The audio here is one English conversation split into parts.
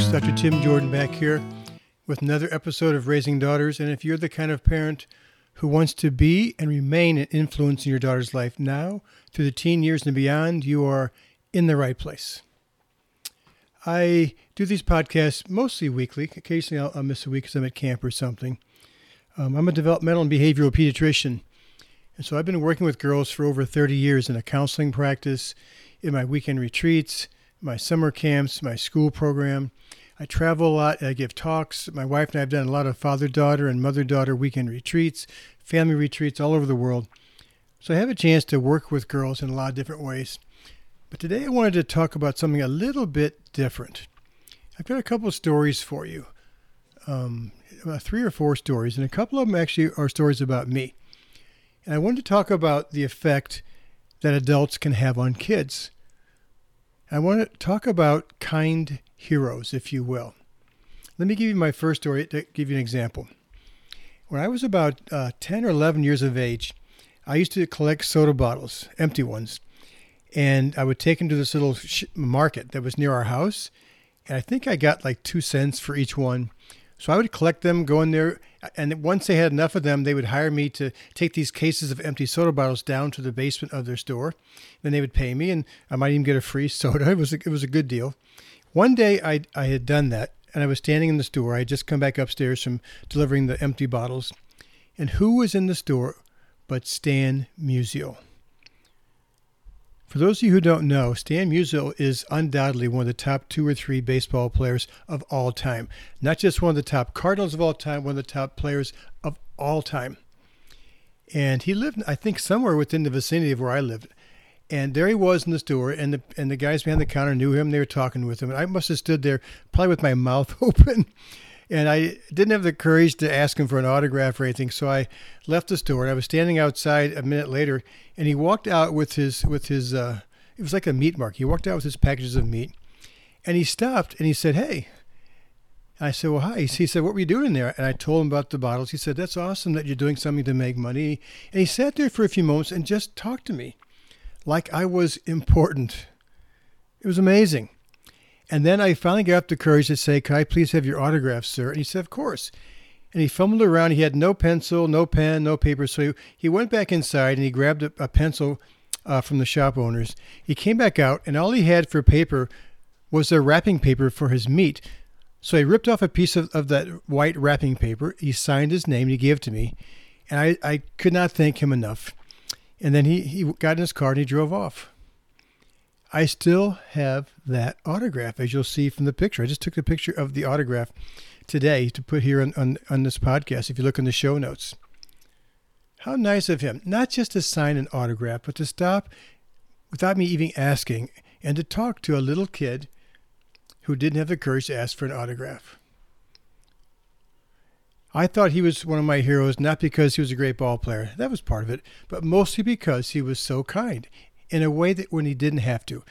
folks. Dr. Tim Jordan back here with another episode of Raising Daughters. And if you're the kind of parent who wants to be and remain an influence in your daughter's life now, through the teen years and beyond, you are in the right place. I do these podcasts mostly weekly. Occasionally I'll, I'll miss a week because I'm at camp or something. Um, I'm a developmental and behavioral pediatrician. And so I've been working with girls for over 30 years in a counseling practice, in my weekend retreats, my summer camps, my school program. I travel a lot. I give talks. My wife and I have done a lot of father daughter and mother daughter weekend retreats, family retreats all over the world. So I have a chance to work with girls in a lot of different ways. But today I wanted to talk about something a little bit different. I've got a couple of stories for you, um, three or four stories, and a couple of them actually are stories about me. And I wanted to talk about the effect that adults can have on kids. I want to talk about kind heroes, if you will. Let me give you my first story to give you an example. When I was about uh, 10 or 11 years of age, I used to collect soda bottles, empty ones, and I would take them to this little sh- market that was near our house. And I think I got like two cents for each one. So I would collect them, go in there, and once they had enough of them, they would hire me to take these cases of empty soda bottles down to the basement of their store. Then they would pay me, and I might even get a free soda. It was a, it was a good deal. One day I I had done that, and I was standing in the store. I had just come back upstairs from delivering the empty bottles, and who was in the store but Stan Musial? For those of you who don't know, Stan Musial is undoubtedly one of the top two or three baseball players of all time. Not just one of the top Cardinals of all time, one of the top players of all time. And he lived, I think, somewhere within the vicinity of where I lived. And there he was in the store, and the and the guys behind the counter knew him. They were talking with him, and I must have stood there, probably with my mouth open, and I didn't have the courage to ask him for an autograph or anything. So I left the store and I was standing outside a minute later and he walked out with his with his uh, it was like a meat market. He walked out with his packages of meat and he stopped and he said, "Hey." I said, "Well, hi." He said, "What were you doing there?" And I told him about the bottles. He said, "That's awesome that you're doing something to make money." And he sat there for a few moments and just talked to me like I was important. It was amazing. And then I finally got up the courage to say, Could I please have your autograph, sir? And he said, Of course. And he fumbled around. He had no pencil, no pen, no paper. So he, he went back inside and he grabbed a, a pencil uh, from the shop owners. He came back out, and all he had for paper was the wrapping paper for his meat. So he ripped off a piece of, of that white wrapping paper. He signed his name he gave it to me. And I, I could not thank him enough. And then he, he got in his car and he drove off. I still have that autograph, as you'll see from the picture. I just took a picture of the autograph today to put here on, on, on this podcast if you look in the show notes. How nice of him, not just to sign an autograph, but to stop without me even asking and to talk to a little kid who didn't have the courage to ask for an autograph. I thought he was one of my heroes not because he was a great ball player, that was part of it, but mostly because he was so kind in a way that when he didn't have to.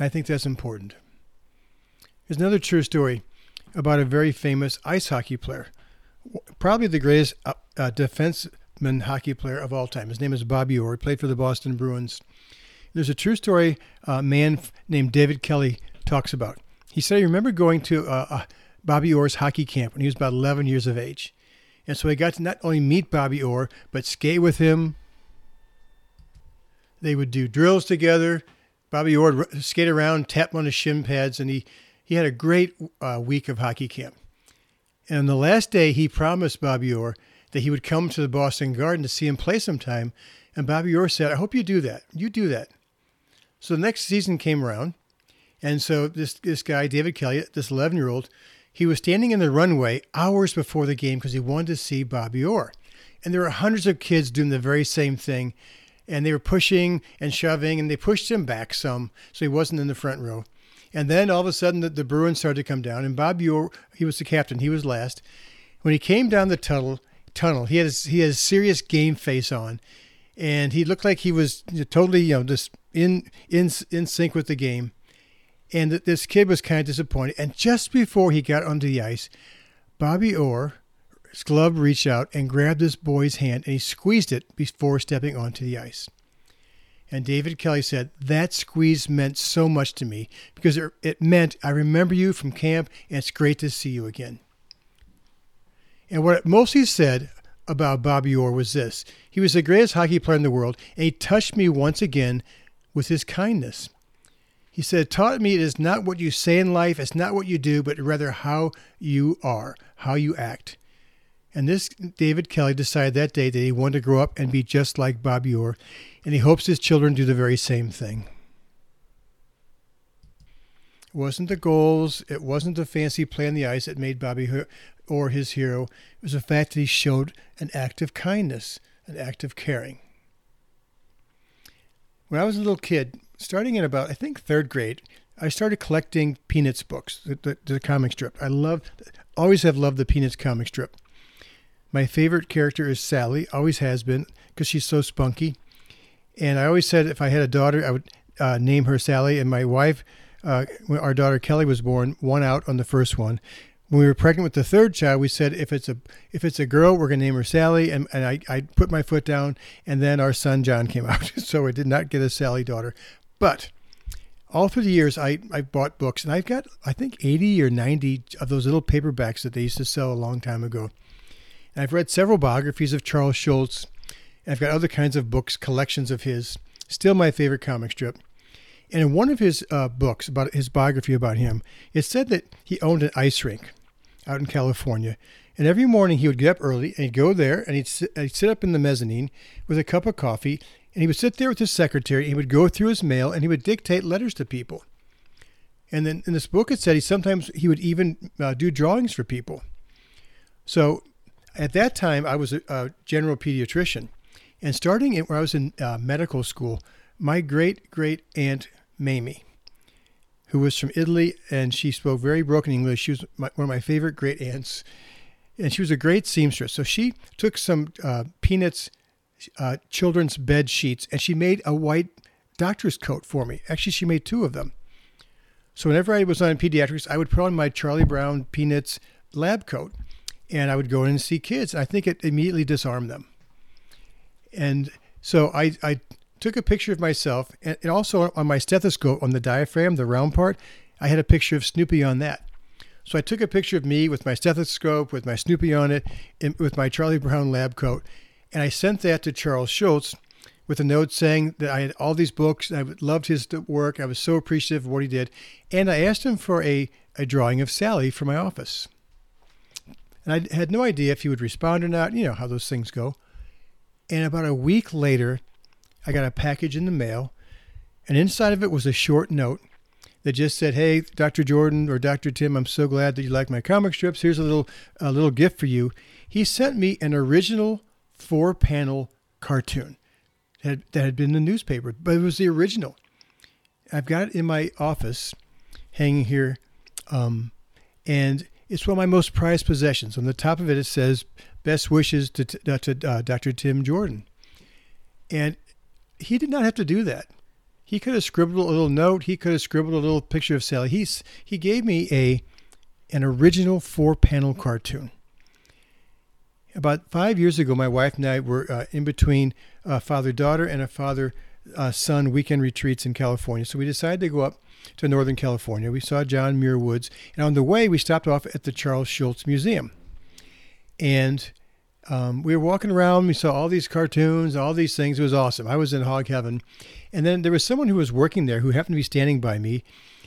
I think that's important. There's another true story about a very famous ice hockey player, probably the greatest uh, uh, defenseman hockey player of all time. His name is Bobby Orr. He played for the Boston Bruins. There's a true story a uh, man named David Kelly talks about. He said he remembered going to uh, uh, Bobby Orr's hockey camp when he was about 11 years of age. And so he got to not only meet Bobby Orr, but skate with him, they would do drills together. Bobby Orr skate around, tap on his shin pads, and he, he had a great uh, week of hockey camp. And on the last day, he promised Bobby Orr that he would come to the Boston Garden to see him play sometime. And Bobby Orr said, I hope you do that. You do that. So the next season came around. And so this, this guy, David Kelly, this 11 year old, he was standing in the runway hours before the game because he wanted to see Bobby Orr. And there were hundreds of kids doing the very same thing and they were pushing and shoving, and they pushed him back some, so he wasn't in the front row. And then all of a sudden, the, the Bruins started to come down, and Bob Orr, he was the captain, he was last. When he came down the tunnel, tunnel, he had his, he had a serious game face on, and he looked like he was totally, you know, just in in in sync with the game. And this kid was kind of disappointed. And just before he got onto the ice, Bobby Orr glove reached out and grabbed this boy's hand and he squeezed it before stepping onto the ice. And David Kelly said, That squeeze meant so much to me because it, it meant I remember you from camp and it's great to see you again. And what it mostly said about Bobby Orr was this he was the greatest hockey player in the world, and he touched me once again with his kindness. He said, taught me it is not what you say in life, it's not what you do, but rather how you are, how you act. And this David Kelly decided that day that he wanted to grow up and be just like Bobby Orr, and he hopes his children do the very same thing. It wasn't the goals, it wasn't the fancy play on the ice that made Bobby Orr his hero. It was the fact that he showed an act of kindness, an act of caring. When I was a little kid, starting in about I think third grade, I started collecting Peanuts books, the, the, the comic strip. I love, always have loved the Peanuts comic strip. My favorite character is Sally, always has been, because she's so spunky. And I always said if I had a daughter, I would uh, name her Sally. And my wife, uh, when our daughter Kelly was born, won out on the first one. When we were pregnant with the third child, we said if it's a if it's a girl, we're gonna name her Sally. And, and I, I put my foot down, and then our son John came out. so I did not get a Sally daughter. But all through the years, I, I bought books, and I've got, I think, 80 or 90 of those little paperbacks that they used to sell a long time ago. I've read several biographies of Charles Schulz, and I've got other kinds of books, collections of his. Still my favorite comic strip. And in one of his uh, books about his biography about him, it said that he owned an ice rink out in California. And every morning he would get up early and he'd go there and he'd sit, he'd sit up in the mezzanine with a cup of coffee and he would sit there with his secretary and he would go through his mail and he would dictate letters to people. And then in this book it said he sometimes he would even uh, do drawings for people. So at that time I was a, a general pediatrician. And starting when I was in uh, medical school, my great great aunt Mamie who was from Italy, and she spoke very broken English. She was my, one of my favorite great aunts, and she was a great seamstress. So she took some uh, Peanuts uh, children's bed sheets, and she made a white doctor's coat for me. Actually, she made two of them. So whenever I was on pediatrics, I would put on my Charlie Brown Peanuts lab coat, and I would go in and see kids. I think it immediately disarmed them. And so I, I took a picture of myself, and also on my stethoscope on the diaphragm, the round part, I had a picture of Snoopy on that. So I took a picture of me with my stethoscope, with my Snoopy on it, and with my Charlie Brown lab coat, and I sent that to Charles Schulz with a note saying that I had all these books. I loved his work. I was so appreciative of what he did. And I asked him for a, a drawing of Sally for my office. And I had no idea if he would respond or not. You know how those things go. And about a week later, I got a package in the mail, and inside of it was a short note that just said, "Hey, Dr. Jordan or Dr. Tim, I'm so glad that you like my comic strips. Here's a little a little gift for you." He sent me an original four-panel cartoon that had, that had been in the newspaper, but it was the original. I've got it in my office, hanging here, um, and it's one of my most prized possessions. On the top of it, it says "Best wishes to, to, to uh, Dr. Tim Jordan," and he did not have to do that. He could have scribbled a little note. He could have scribbled a little picture of Sally. He's he gave me a an original four panel cartoon. About five years ago, my wife and I were uh, in between a father daughter and a father uh, son weekend retreats in California. So we decided to go up to Northern California. We saw John Muir Woods, and on the way, we stopped off at the Charles Schulz Museum. And um, we were walking around. We saw all these cartoons, all these things. It was awesome. I was in hog heaven. And then there was someone who was working there who happened to be standing by me.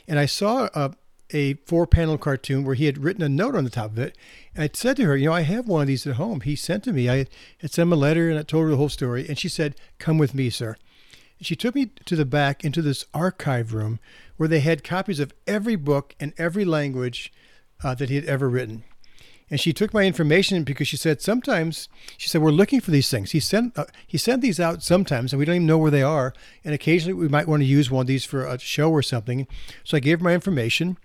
And I saw a, a four panel cartoon where he had written a note on the top of it. And I said to her, You know, I have one of these at home. He sent to me. I had sent him a letter and I told her the whole story. And she said, Come with me, sir. She took me to the back into this archive room where they had copies of every book and every language uh, that he had ever written. And she took my information because she said sometimes she said we're looking for these things. He sent uh, he sent these out sometimes, and we don't even know where they are. And occasionally we might want to use one of these for a show or something. So I gave her my information,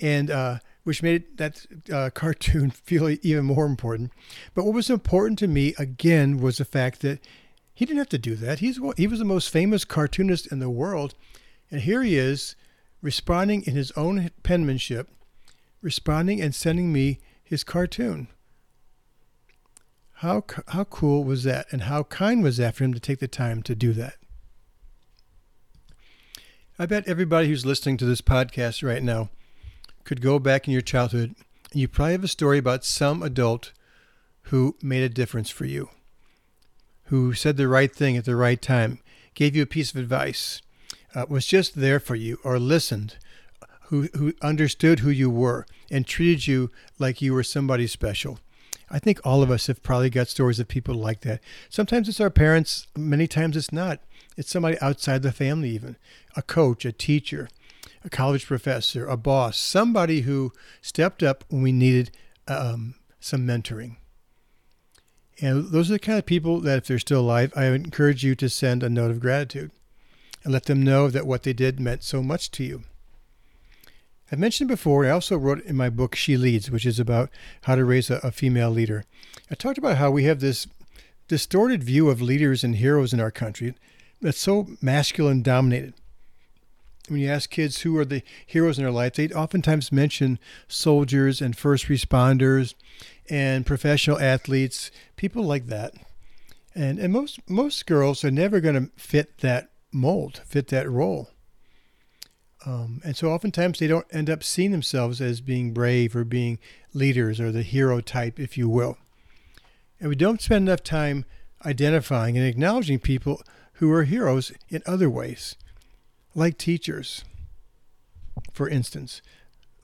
and uh, which made that uh, cartoon feel even more important. But what was important to me again was the fact that he didn't have to do that. He's he was the most famous cartoonist in the world, and here he is responding in his own penmanship, responding and sending me his cartoon. How, how cool was that? And how kind was that for him to take the time to do that? I bet everybody who's listening to this podcast right now could go back in your childhood and you probably have a story about some adult who made a difference for you, who said the right thing at the right time, gave you a piece of advice, uh, was just there for you, or listened, who, who understood who you were and treated you like you were somebody special. I think all of us have probably got stories of people like that. Sometimes it's our parents, many times it's not. It's somebody outside the family, even a coach, a teacher, a college professor, a boss, somebody who stepped up when we needed um, some mentoring. And those are the kind of people that, if they're still alive, I encourage you to send a note of gratitude and let them know that what they did meant so much to you. I've mentioned before, I also wrote in my book, She Leads, which is about how to raise a, a female leader. I talked about how we have this distorted view of leaders and heroes in our country that's so masculine dominated. When you ask kids who are the heroes in their life, they oftentimes mention soldiers and first responders and professional athletes, people like that. And and most most girls are never going to fit that mold, fit that role. Um, and so oftentimes they don't end up seeing themselves as being brave or being leaders or the hero type, if you will. And we don't spend enough time identifying and acknowledging people who are heroes in other ways, like teachers, for instance,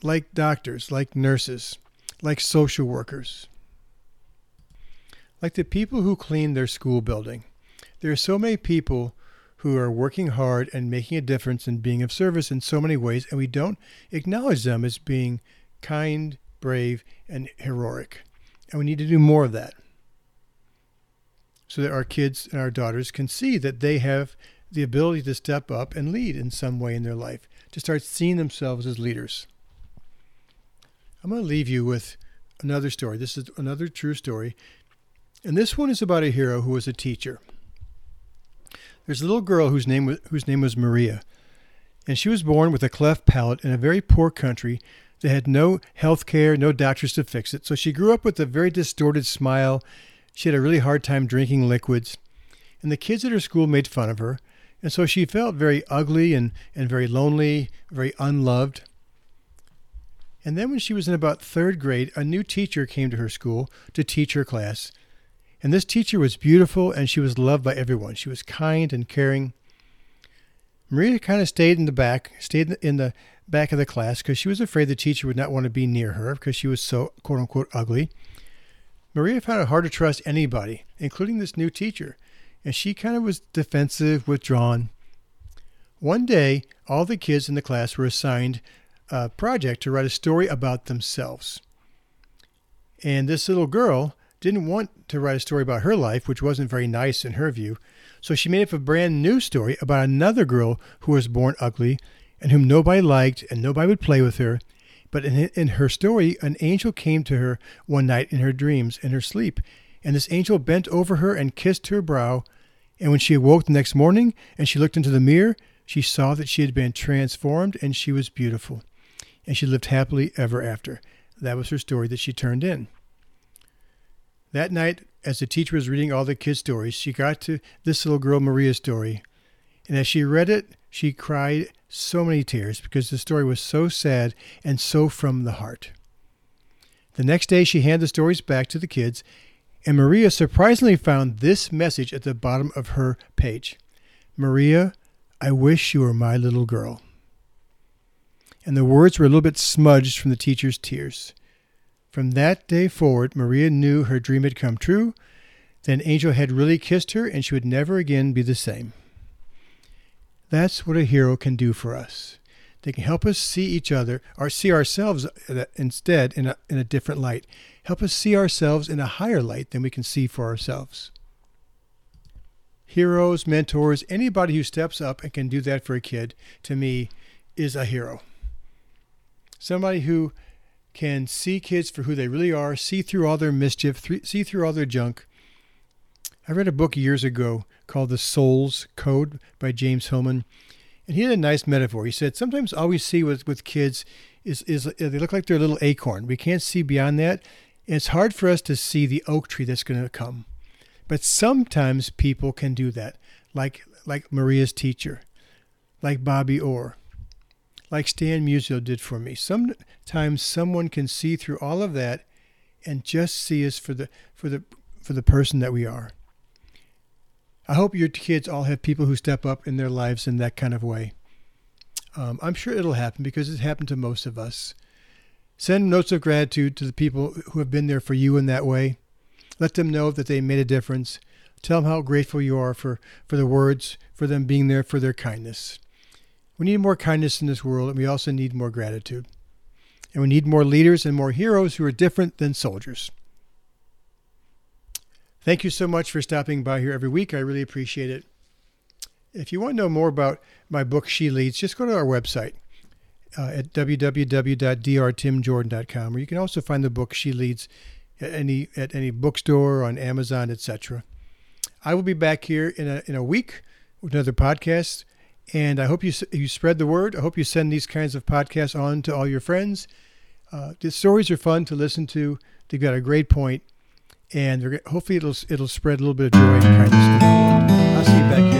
like doctors, like nurses, like social workers, like the people who clean their school building. There are so many people who are working hard and making a difference and being of service in so many ways, and we don't acknowledge them as being kind, brave, and heroic. And we need to do more of that so that our kids and our daughters can see that they have the ability to step up and lead in some way in their life, to start seeing themselves as leaders. I'm going to leave you with another story. This is another true story. And this one is about a hero who was a teacher. There's a little girl whose name was, whose name was Maria, and she was born with a cleft palate in a very poor country that had no health care, no doctors to fix it. So she grew up with a very distorted smile. She had a really hard time drinking liquids, and the kids at her school made fun of her. And so she felt very ugly and, and very lonely, very unloved. And then when she was in about third grade, a new teacher came to her school to teach her class. And this teacher was beautiful and she was loved by everyone. She was kind and caring. Maria kind of stayed in the back, stayed in the back of the class because she was afraid the teacher would not want to be near her because she was so quote unquote ugly. Maria found it hard to trust anybody, including this new teacher, and she kind of was defensive, withdrawn. One day, all the kids in the class were assigned a project to write a story about themselves. And this little girl didn't want to write a story about her life, which wasn't very nice in her view. So she made up a brand new story about another girl who was born ugly and whom nobody liked and nobody would play with her. But in, her story, an angel came to her one night in her dreams, in her sleep. And this angel bent over her and kissed her brow. And when she awoke the next morning and she looked into the mirror, she saw that she had been transformed and she was beautiful. And she lived happily ever after. That was her story that she turned in. That night, as the teacher was reading all the kids' stories, she got to this little girl Maria's story. And as she read it, she cried so many tears because the story was so sad and so from the heart. The next day, she handed the stories back to the kids, and Maria surprisingly found this message at the bottom of her page Maria, I wish you were my little girl. And the words were a little bit smudged from the teacher's tears. From that day forward, Maria knew her dream had come true. Then Angel had really kissed her, and she would never again be the same. That's what a hero can do for us. They can help us see each other or see ourselves uh, instead in a, in a different light. Help us see ourselves in a higher light than we can see for ourselves. Heroes, mentors, anybody who steps up and can do that for a kid, to me, is a hero. Somebody who can see kids for who they really are, see through all their mischief, see through all their junk. I read a book years ago called The Soul's Code by James Hillman, and he had a nice metaphor. He said, Sometimes all we see with, with kids is, is uh, they look like they're a little acorn. We can't see beyond that. And it's hard for us to see the oak tree that's going to come. But sometimes people can do that, like, like Maria's teacher like Bobby Orr, like Stan Musial did for me. Sometimes someone can see through all of that and just see us for the for the for the person that we are. I hope your kids all have people who step up in their lives in that kind of way. Um, I'm sure it'll happen because it's happened to most of us. Send notes of gratitude to the people who have been there for you in that way. Let them know that they made a difference. Tell them how grateful you are for, for the words, for them being there, for their kindness. We need more kindness in this world, and we also need more gratitude. And we need more leaders and more heroes who are different than soldiers. Thank you so much for stopping by here every week. I really appreciate it. If you want to know more about my book, She Leads, just go to our website uh, at www.drtimjordan.com, or you can also find the book She Leads at any at any bookstore, on Amazon, etc. I will be back here in a in a week with another podcast, and I hope you you spread the word. I hope you send these kinds of podcasts on to all your friends. Uh, the stories are fun to listen to. They've got a great point and hopefully it'll it'll spread a little bit of joy and kindness. I'll see you back here.